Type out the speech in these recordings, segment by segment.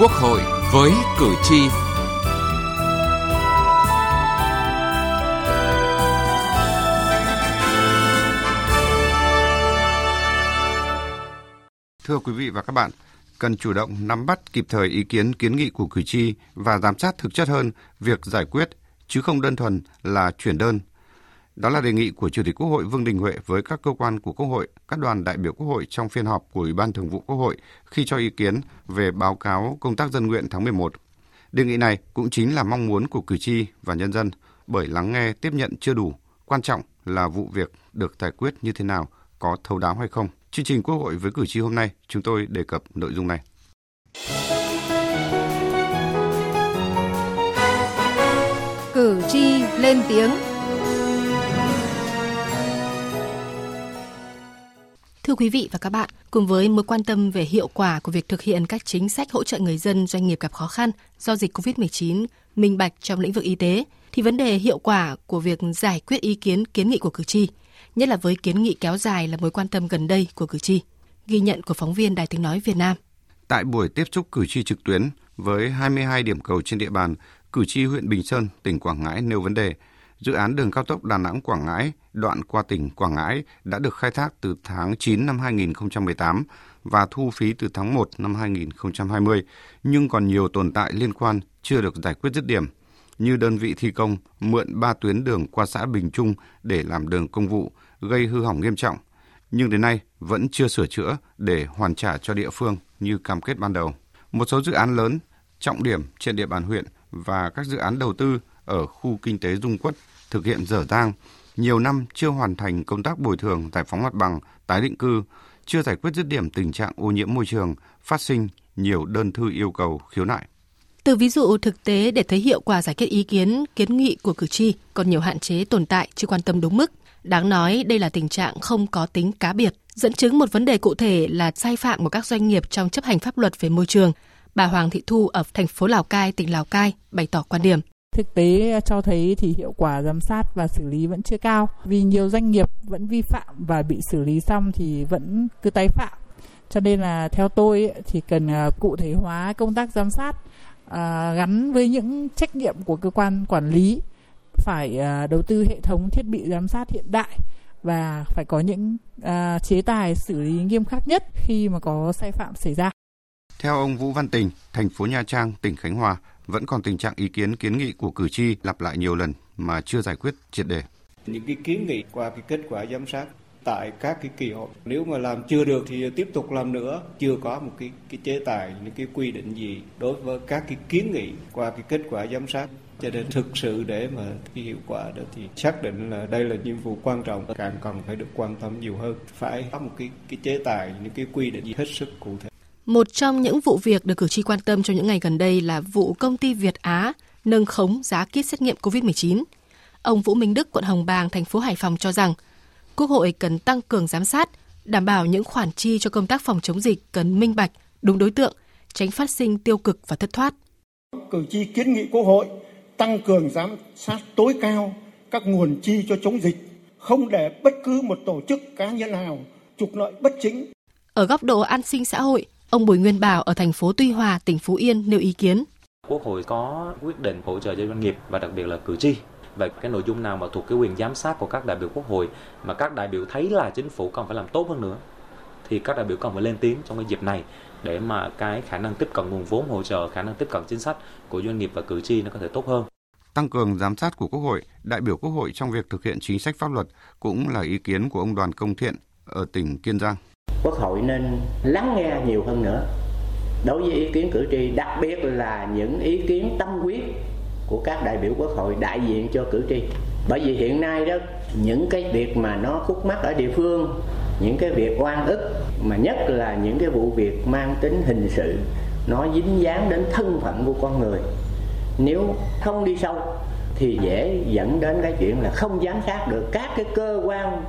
Quốc hội với cử tri. Thưa quý vị và các bạn, cần chủ động nắm bắt kịp thời ý kiến kiến nghị của cử tri và giám sát thực chất hơn việc giải quyết chứ không đơn thuần là chuyển đơn đó là đề nghị của Chủ tịch Quốc hội Vương Đình Huệ với các cơ quan của Quốc hội, các đoàn đại biểu Quốc hội trong phiên họp của Ủy ban Thường vụ Quốc hội khi cho ý kiến về báo cáo công tác dân nguyện tháng 11. Đề nghị này cũng chính là mong muốn của cử tri và nhân dân bởi lắng nghe tiếp nhận chưa đủ, quan trọng là vụ việc được giải quyết như thế nào, có thấu đáo hay không. Chương trình Quốc hội với cử tri hôm nay, chúng tôi đề cập nội dung này. Cử tri lên tiếng quý vị và các bạn, cùng với mối quan tâm về hiệu quả của việc thực hiện các chính sách hỗ trợ người dân doanh nghiệp gặp khó khăn do dịch COVID-19, minh bạch trong lĩnh vực y tế, thì vấn đề hiệu quả của việc giải quyết ý kiến kiến nghị của cử tri, nhất là với kiến nghị kéo dài là mối quan tâm gần đây của cử tri. Ghi nhận của phóng viên Đài tiếng nói Việt Nam. Tại buổi tiếp xúc cử tri trực tuyến với 22 điểm cầu trên địa bàn, cử tri huyện Bình Sơn, tỉnh Quảng Ngãi nêu vấn đề dự án đường cao tốc Đà Nẵng Quảng Ngãi đoạn qua tỉnh Quảng Ngãi đã được khai thác từ tháng 9 năm 2018 và thu phí từ tháng 1 năm 2020, nhưng còn nhiều tồn tại liên quan chưa được giải quyết dứt điểm, như đơn vị thi công mượn ba tuyến đường qua xã Bình Trung để làm đường công vụ, gây hư hỏng nghiêm trọng, nhưng đến nay vẫn chưa sửa chữa để hoàn trả cho địa phương như cam kết ban đầu. Một số dự án lớn, trọng điểm trên địa bàn huyện và các dự án đầu tư ở khu kinh tế Dung Quất thực hiện dở dang, nhiều năm chưa hoàn thành công tác bồi thường giải phóng mặt bằng, tái định cư, chưa giải quyết dứt điểm tình trạng ô nhiễm môi trường, phát sinh nhiều đơn thư yêu cầu khiếu nại. Từ ví dụ thực tế để thấy hiệu quả giải quyết ý kiến, kiến nghị của cử tri còn nhiều hạn chế tồn tại chưa quan tâm đúng mức. Đáng nói đây là tình trạng không có tính cá biệt, dẫn chứng một vấn đề cụ thể là sai phạm của các doanh nghiệp trong chấp hành pháp luật về môi trường. Bà Hoàng Thị Thu ở thành phố Lào Cai, tỉnh Lào Cai bày tỏ quan điểm thực tế cho thấy thì hiệu quả giám sát và xử lý vẫn chưa cao vì nhiều doanh nghiệp vẫn vi phạm và bị xử lý xong thì vẫn cứ tái phạm cho nên là theo tôi thì cần à, cụ thể hóa công tác giám sát à, gắn với những trách nhiệm của cơ quan quản lý phải à, đầu tư hệ thống thiết bị giám sát hiện đại và phải có những à, chế tài xử lý nghiêm khắc nhất khi mà có sai phạm xảy ra. Theo ông Vũ Văn Tình, thành phố Nha Trang, tỉnh Khánh Hòa, vẫn còn tình trạng ý kiến kiến nghị của cử tri lặp lại nhiều lần mà chưa giải quyết triệt đề. Những cái kiến nghị qua cái kết quả giám sát tại các cái kỳ họp nếu mà làm chưa được thì tiếp tục làm nữa. Chưa có một cái cái chế tài những cái quy định gì đối với các cái kiến nghị qua cái kết quả giám sát. Cho nên thực sự để mà cái hiệu quả đó thì xác định là đây là nhiệm vụ quan trọng càng cần phải được quan tâm nhiều hơn. Phải có một cái cái chế tài những cái quy định gì hết sức cụ thể một trong những vụ việc được cử tri quan tâm trong những ngày gần đây là vụ công ty Việt Á nâng khống giá kit xét nghiệm COVID-19. Ông Vũ Minh Đức, quận Hồng Bàng, thành phố Hải Phòng cho rằng Quốc hội cần tăng cường giám sát, đảm bảo những khoản chi cho công tác phòng chống dịch cần minh bạch, đúng đối tượng, tránh phát sinh tiêu cực và thất thoát. Cử tri kiến nghị Quốc hội tăng cường giám sát tối cao các nguồn chi cho chống dịch, không để bất cứ một tổ chức cá nhân nào trục lợi bất chính. Ở góc độ an sinh xã hội, Ông Bùi Nguyên Bảo ở thành phố Tuy Hòa, tỉnh Phú Yên nêu ý kiến. Quốc hội có quyết định hỗ trợ cho doanh nghiệp và đặc biệt là cử tri về cái nội dung nào mà thuộc cái quyền giám sát của các đại biểu quốc hội mà các đại biểu thấy là chính phủ còn phải làm tốt hơn nữa thì các đại biểu cần phải lên tiếng trong cái dịp này để mà cái khả năng tiếp cận nguồn vốn hỗ trợ, khả năng tiếp cận chính sách của doanh nghiệp và cử tri nó có thể tốt hơn. Tăng cường giám sát của Quốc hội, đại biểu Quốc hội trong việc thực hiện chính sách pháp luật cũng là ý kiến của ông Đoàn Công Thiện ở tỉnh Kiên Giang. Quốc hội nên lắng nghe nhiều hơn nữa đối với ý kiến cử tri, đặc biệt là những ý kiến tâm quyết của các đại biểu quốc hội đại diện cho cử tri. Bởi vì hiện nay đó những cái việc mà nó khúc mắc ở địa phương, những cái việc oan ức mà nhất là những cái vụ việc mang tính hình sự nó dính dáng đến thân phận của con người. Nếu không đi sâu thì dễ dẫn đến cái chuyện là không giám sát được các cái cơ quan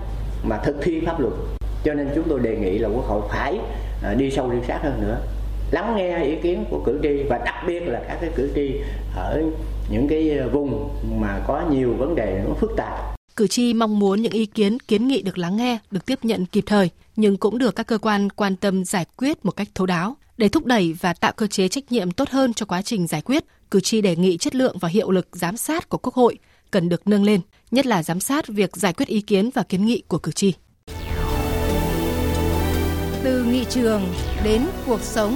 mà thực thi pháp luật cho nên chúng tôi đề nghị là quốc hội phải ờ, đi sâu đi sát hơn nữa lắng nghe ý kiến của cử tri và đặc biệt là các cái cử tri ở những cái ờ, vùng mà có nhiều vấn đề nó phức tạp Cử tri mong muốn những ý kiến, kiến nghị được lắng nghe, được tiếp nhận kịp thời, nhưng cũng được các cơ quan quan tâm giải quyết một cách thấu đáo. Để thúc đẩy và tạo cơ chế trách nhiệm tốt hơn cho quá trình giải quyết, cử tri đề nghị chất lượng và hiệu lực giám sát của Quốc hội cần được nâng lên, nhất là giám sát việc giải quyết ý kiến và kiến nghị của cử tri. Từ nghị trường đến cuộc sống.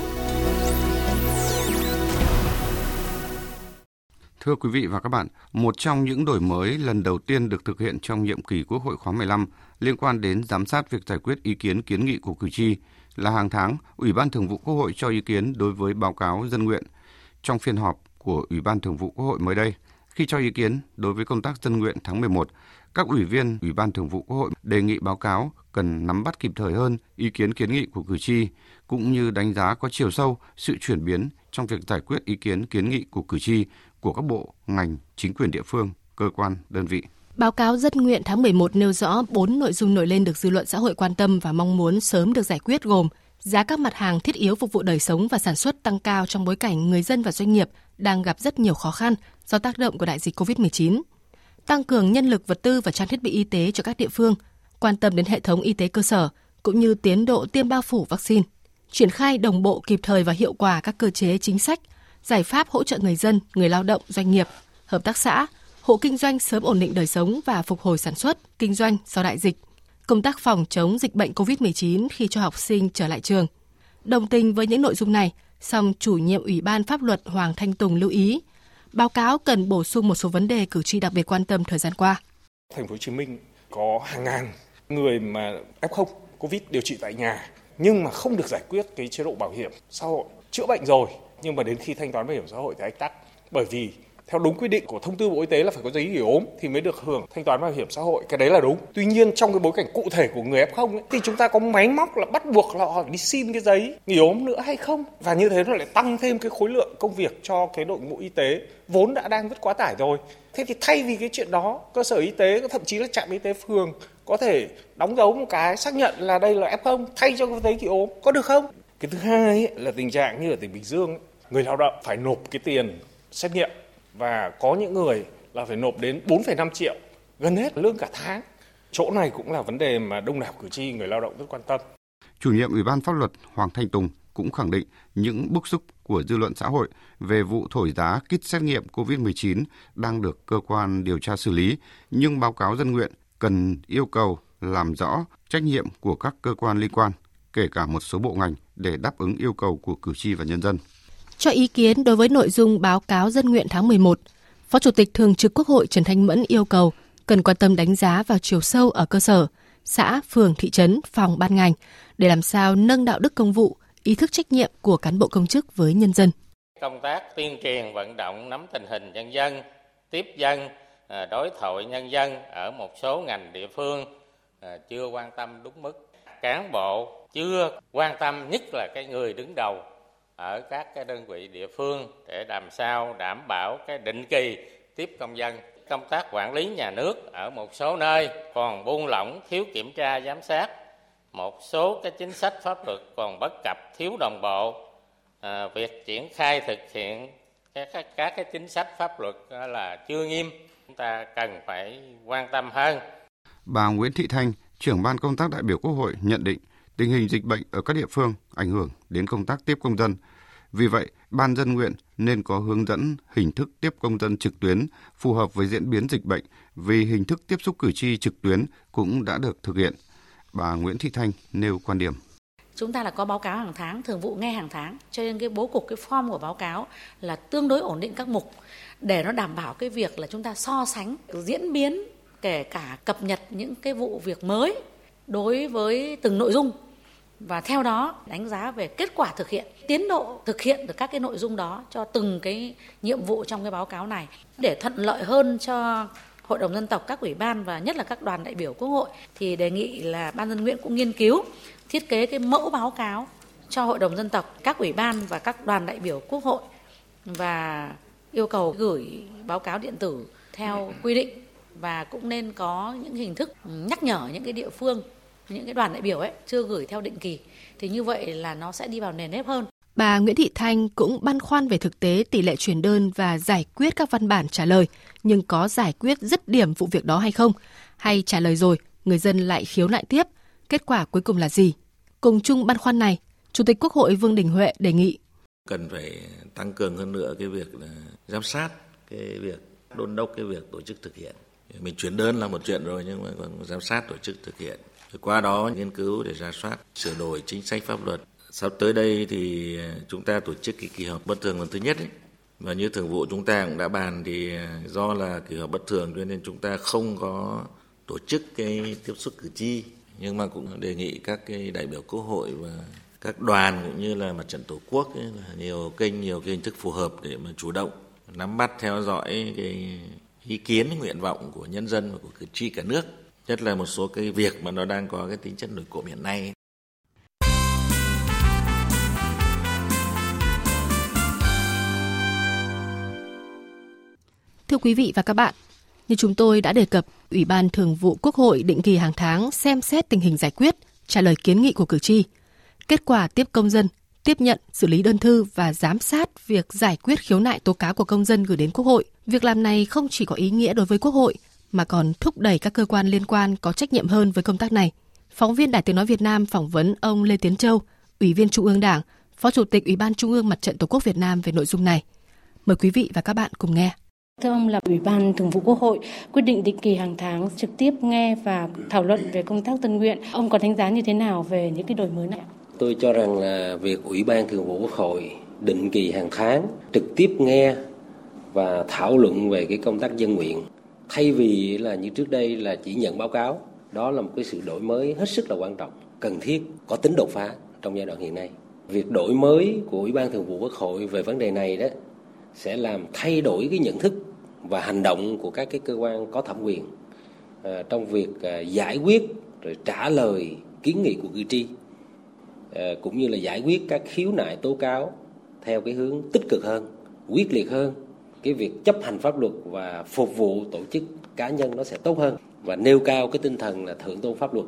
Thưa quý vị và các bạn, một trong những đổi mới lần đầu tiên được thực hiện trong nhiệm kỳ Quốc hội khóa 15 liên quan đến giám sát việc giải quyết ý kiến kiến nghị của cử tri là hàng tháng Ủy ban Thường vụ Quốc hội cho ý kiến đối với báo cáo dân nguyện. Trong phiên họp của Ủy ban Thường vụ Quốc hội mới đây, khi cho ý kiến đối với công tác dân nguyện tháng 11, các ủy viên Ủy ban Thường vụ Quốc hội đề nghị báo cáo cần nắm bắt kịp thời hơn ý kiến kiến nghị của cử tri, cũng như đánh giá có chiều sâu sự chuyển biến trong việc giải quyết ý kiến kiến nghị của cử tri của các bộ, ngành, chính quyền địa phương, cơ quan, đơn vị. Báo cáo dân nguyện tháng 11 nêu rõ 4 nội dung nổi lên được dư luận xã hội quan tâm và mong muốn sớm được giải quyết gồm giá các mặt hàng thiết yếu phục vụ đời sống và sản xuất tăng cao trong bối cảnh người dân và doanh nghiệp đang gặp rất nhiều khó khăn do tác động của đại dịch COVID-19, tăng cường nhân lực vật tư và trang thiết bị y tế cho các địa phương, quan tâm đến hệ thống y tế cơ sở cũng như tiến độ tiêm bao phủ vaccine, triển khai đồng bộ kịp thời và hiệu quả các cơ chế chính sách, giải pháp hỗ trợ người dân, người lao động, doanh nghiệp, hợp tác xã, hộ kinh doanh sớm ổn định đời sống và phục hồi sản xuất, kinh doanh sau đại dịch, công tác phòng chống dịch bệnh COVID-19 khi cho học sinh trở lại trường. Đồng tình với những nội dung này, song chủ nhiệm Ủy ban Pháp luật Hoàng Thanh Tùng lưu ý, báo cáo cần bổ sung một số vấn đề cử tri đặc biệt quan tâm thời gian qua. Thành phố Hồ Chí Minh có hàng ngàn người mà F0 COVID điều trị tại nhà nhưng mà không được giải quyết cái chế độ bảo hiểm xã hội chữa bệnh rồi nhưng mà đến khi thanh toán bảo hiểm xã hội thì ách tắc bởi vì theo đúng quy định của thông tư Bộ Y tế là phải có giấy nghỉ ốm thì mới được hưởng thanh toán bảo hiểm xã hội. Cái đấy là đúng. Tuy nhiên trong cái bối cảnh cụ thể của người F0 ấy, thì chúng ta có máy móc là bắt buộc là họ đi xin cái giấy nghỉ ốm nữa hay không? Và như thế nó lại tăng thêm cái khối lượng công việc cho cái đội ngũ y tế vốn đã đang rất quá tải rồi. Thế thì thay vì cái chuyện đó cơ sở y tế thậm chí là trạm y tế phường có thể đóng dấu một cái xác nhận là đây là F0 thay cho cái giấy nghỉ ốm có được không? Cái thứ hai ấy, là tình trạng như ở tỉnh Bình Dương ấy, người lao động phải nộp cái tiền xét nghiệm và có những người là phải nộp đến 4,5 triệu, gần hết lương cả tháng. Chỗ này cũng là vấn đề mà đông đảo cử tri người lao động rất quan tâm. Chủ nhiệm Ủy ban pháp luật Hoàng Thanh Tùng cũng khẳng định những bức xúc của dư luận xã hội về vụ thổi giá kit xét nghiệm COVID-19 đang được cơ quan điều tra xử lý, nhưng báo cáo dân nguyện cần yêu cầu làm rõ trách nhiệm của các cơ quan liên quan, kể cả một số bộ ngành để đáp ứng yêu cầu của cử tri và nhân dân. Cho ý kiến đối với nội dung báo cáo dân nguyện tháng 11, Phó Chủ tịch Thường trực Quốc hội Trần Thanh Mẫn yêu cầu cần quan tâm đánh giá vào chiều sâu ở cơ sở, xã, phường, thị trấn, phòng, ban ngành để làm sao nâng đạo đức công vụ, ý thức trách nhiệm của cán bộ công chức với nhân dân. Công tác tuyên truyền vận động nắm tình hình nhân dân, tiếp dân, à, đối thoại nhân dân ở một số ngành địa phương à, chưa quan tâm đúng mức. Cán bộ chưa quan tâm nhất là cái người đứng đầu ở các cái đơn vị địa phương để làm sao đảm bảo cái định kỳ tiếp công dân công tác quản lý nhà nước ở một số nơi còn buông lỏng thiếu kiểm tra giám sát. Một số cái chính sách pháp luật còn bất cập thiếu đồng bộ. À, việc triển khai thực hiện các, các các cái chính sách pháp luật là chưa nghiêm. Chúng ta cần phải quan tâm hơn. Bà Nguyễn Thị Thanh trưởng ban công tác đại biểu Quốc hội nhận định tình hình dịch bệnh ở các địa phương ảnh hưởng đến công tác tiếp công dân. Vì vậy, Ban dân nguyện nên có hướng dẫn hình thức tiếp công dân trực tuyến phù hợp với diễn biến dịch bệnh vì hình thức tiếp xúc cử tri trực tuyến cũng đã được thực hiện. Bà Nguyễn Thị Thanh nêu quan điểm. Chúng ta là có báo cáo hàng tháng thường vụ nghe hàng tháng cho nên cái bố cục cái form của báo cáo là tương đối ổn định các mục. Để nó đảm bảo cái việc là chúng ta so sánh diễn biến kể cả cập nhật những cái vụ việc mới đối với từng nội dung và theo đó, đánh giá về kết quả thực hiện, tiến độ thực hiện được các cái nội dung đó cho từng cái nhiệm vụ trong cái báo cáo này. Để thuận lợi hơn cho hội đồng dân tộc các ủy ban và nhất là các đoàn đại biểu quốc hội, thì đề nghị là ban dân nguyện cũng nghiên cứu, thiết kế cái mẫu báo cáo cho hội đồng dân tộc, các ủy ban và các đoàn đại biểu quốc hội và yêu cầu gửi báo cáo điện tử theo quy định. Và cũng nên có những hình thức nhắc nhở những cái địa phương những cái đoàn đại biểu ấy chưa gửi theo định kỳ thì như vậy là nó sẽ đi vào nền nếp hơn. Bà Nguyễn Thị Thanh cũng băn khoăn về thực tế tỷ lệ chuyển đơn và giải quyết các văn bản trả lời, nhưng có giải quyết dứt điểm vụ việc đó hay không? Hay trả lời rồi, người dân lại khiếu nại tiếp, kết quả cuối cùng là gì? Cùng chung băn khoăn này, Chủ tịch Quốc hội Vương Đình Huệ đề nghị cần phải tăng cường hơn nữa cái việc là giám sát cái việc đôn đốc cái việc tổ chức thực hiện. Mình chuyển đơn là một chuyện rồi nhưng mà còn giám sát tổ chức thực hiện. Qua đó nghiên cứu để ra soát, sửa đổi chính sách pháp luật. Sắp tới đây thì ờ, chúng ta tổ chức cái kỳ họp bất thường lần thứ nhất ấy. Và như thường vụ chúng ta cũng đã bàn thì ờ, do là kỳ họp bất thường cho nên chúng ta không có tổ chức cái tiếp xúc cử tri nhưng mà cũng đề nghị các cái đại biểu quốc hội và các đoàn cũng như là mặt trận tổ quốc ấy, là nhiều kênh nhiều cái hình thức phù hợp để mà chủ động nắm bắt theo dõi cái ý kiến nguyện vọng của nhân dân và của cử tri cả nước nhất là một số cái việc mà nó đang có cái tính chất nổi cộm hiện nay Thưa quý vị và các bạn, như chúng tôi đã đề cập, Ủy ban Thường vụ Quốc hội định kỳ hàng tháng xem xét tình hình giải quyết, trả lời kiến nghị của cử tri, kết quả tiếp công dân, tiếp nhận, xử lý đơn thư và giám sát việc giải quyết khiếu nại tố cáo của công dân gửi đến Quốc hội. Việc làm này không chỉ có ý nghĩa đối với Quốc hội mà còn thúc đẩy các cơ quan liên quan có trách nhiệm hơn với công tác này. Phóng viên Đài Tiếng nói Việt Nam phỏng vấn ông Lê Tiến Châu, Ủy viên Trung ương Đảng, Phó Chủ tịch Ủy ban Trung ương Mặt trận Tổ quốc Việt Nam về nội dung này. Mời quý vị và các bạn cùng nghe. Thưa ông là Ủy ban Thường vụ Quốc hội quyết định định kỳ hàng tháng trực tiếp nghe và thảo luận về công tác tân nguyện. Ông có đánh giá như thế nào về những cái đổi mới này? Tôi cho rằng là việc Ủy ban Thường vụ Quốc hội định kỳ hàng tháng trực tiếp nghe và thảo luận về cái công tác dân nguyện thay vì là như trước đây là chỉ nhận báo cáo đó là một cái sự đổi mới hết sức là quan trọng cần thiết có tính đột phá trong giai đoạn hiện nay. Việc đổi mới của ủy ban thường vụ quốc hội về vấn đề này đó sẽ làm thay đổi cái nhận thức và hành động của các cái cơ quan có thẩm quyền à, trong việc à, giải quyết rồi trả lời kiến nghị của cử tri à, cũng như là giải quyết các khiếu nại tố cáo theo cái hướng tích cực hơn quyết liệt hơn cái việc chấp hành pháp luật và phục vụ tổ chức cá nhân nó sẽ tốt hơn. Và nêu cao cái tinh thần là thượng tôn pháp luật.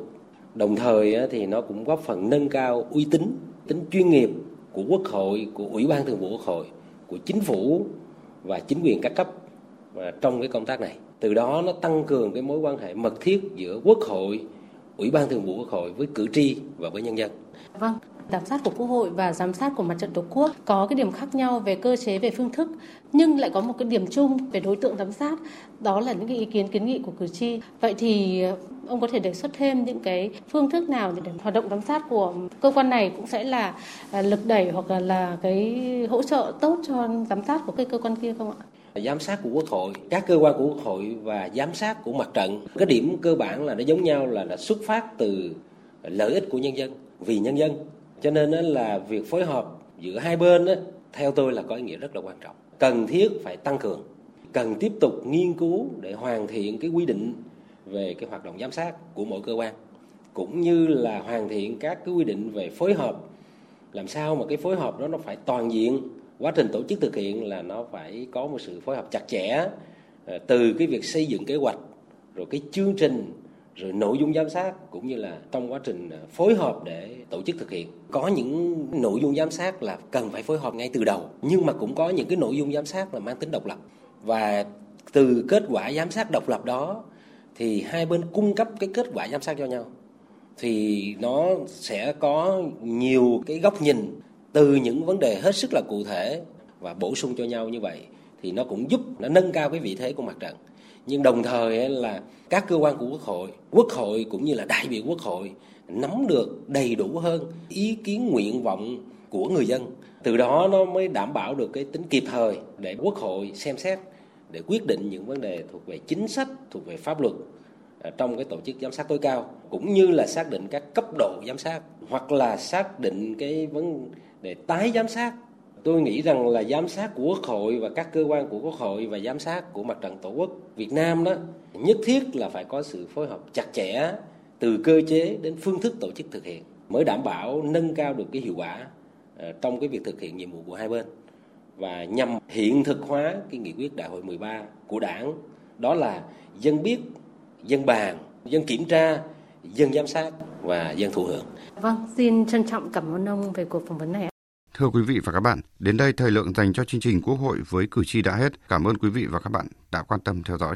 Đồng thời thì nó cũng góp phần nâng cao uy tín, tính chuyên nghiệp của quốc hội, của ủy ban thường vụ quốc hội, của chính phủ và chính quyền các cấp à, trong cái công tác này. Từ đó nó tăng cường cái mối quan hệ mật thiết giữa quốc hội, ủy ban thường vụ quốc hội với cử tri và với nhân dân. Vâng giám sát của Quốc hội và giám sát của Mặt trận Tổ quốc có cái điểm khác nhau về cơ chế về phương thức nhưng lại có một cái điểm chung về đối tượng giám sát đó là những cái ý kiến kiến nghị của cử tri. Vậy thì ờ, ông có thể đề xuất thêm những cái phương thức nào để hoạt động giám sát của cơ quan này cũng sẽ là à, lực đẩy hoặc là, là cái hỗ trợ tốt cho giám sát của cái cơ quan kia không ạ? giám sát của quốc hội các cơ quan của quốc hội và giám sát của mặt trận cái điểm cơ bản là nó giống nhau là, là xuất phát từ lợi ích của nhân dân vì nhân dân cho nên là việc phối hợp giữa hai bên theo tôi là có ý nghĩa rất là quan trọng. Cần thiết phải tăng cường, cần tiếp tục nghiên cứu để hoàn thiện cái quy định về cái hoạt động giám sát của mỗi cơ quan, cũng như là hoàn thiện các cái quy định về phối hợp. Làm sao mà cái phối hợp đó nó phải toàn diện, quá trình tổ chức thực hiện là nó phải có một sự phối hợp chặt chẽ ờ, từ cái việc xây dựng kế hoạch, rồi cái chương trình rồi nội dung giám sát cũng như là trong quá trình à, phối hợp để tổ chức thực hiện. Có những nội dung giám sát là cần phải phối hợp ngay từ đầu, nhưng mà cũng có những cái nội dung giám sát là mang tính độc lập. Và từ kết quả giám sát độc lập đó thì hai bên cung cấp cái kết quả giám sát cho nhau. Thì nó sẽ có nhiều cái góc nhìn từ những vấn đề hết sức là cụ thể và bổ sung cho nhau như vậy. Thì nó cũng giúp, nó nâng cao cái vị thế của mặt trận nhưng đồng thời là các cơ quan của quốc hội quốc hội cũng như là đại biểu quốc hội nắm được đầy đủ hơn ý kiến nguyện vọng của người dân. Từ đó nó mới đảm bảo được cái tính kịp thời để quốc hội xem xét để quyết định những vấn đề thuộc về chính sách, thuộc về pháp luật à, trong cái tổ chức giám sát tối cao, cũng như là xác định các cấp độ giám sát hoặc là xác định cái vấn đề tái giám sát tôi nghĩ rằng là giám sát của quốc hội và các cơ quan của quốc hội và giám sát của mặt trận tổ quốc việt nam đó, nhất thiết là phải có sự phối hợp chặt chẽ từ cơ chế đến phương thức tổ chức thực hiện mới đảm bảo nâng cao được cái hiệu quả ờ, trong cái việc thực hiện nhiệm vụ của hai bên. Và nhằm hiện thực hóa cái nghị quyết đại hội 13 của đảng, đó là dân biết, dân bàn, dân kiểm tra, dân giám sát và dân thụ hưởng. Vâng xin trân trọng cảm ơn ông về cuộc phỏng vấn này Thưa quý vị và các bạn, đến đây thời lượng dành cho chương trình Quốc hội với cử tri đã hết. Cảm ơn quý vị và các bạn đã quan tâm theo dõi.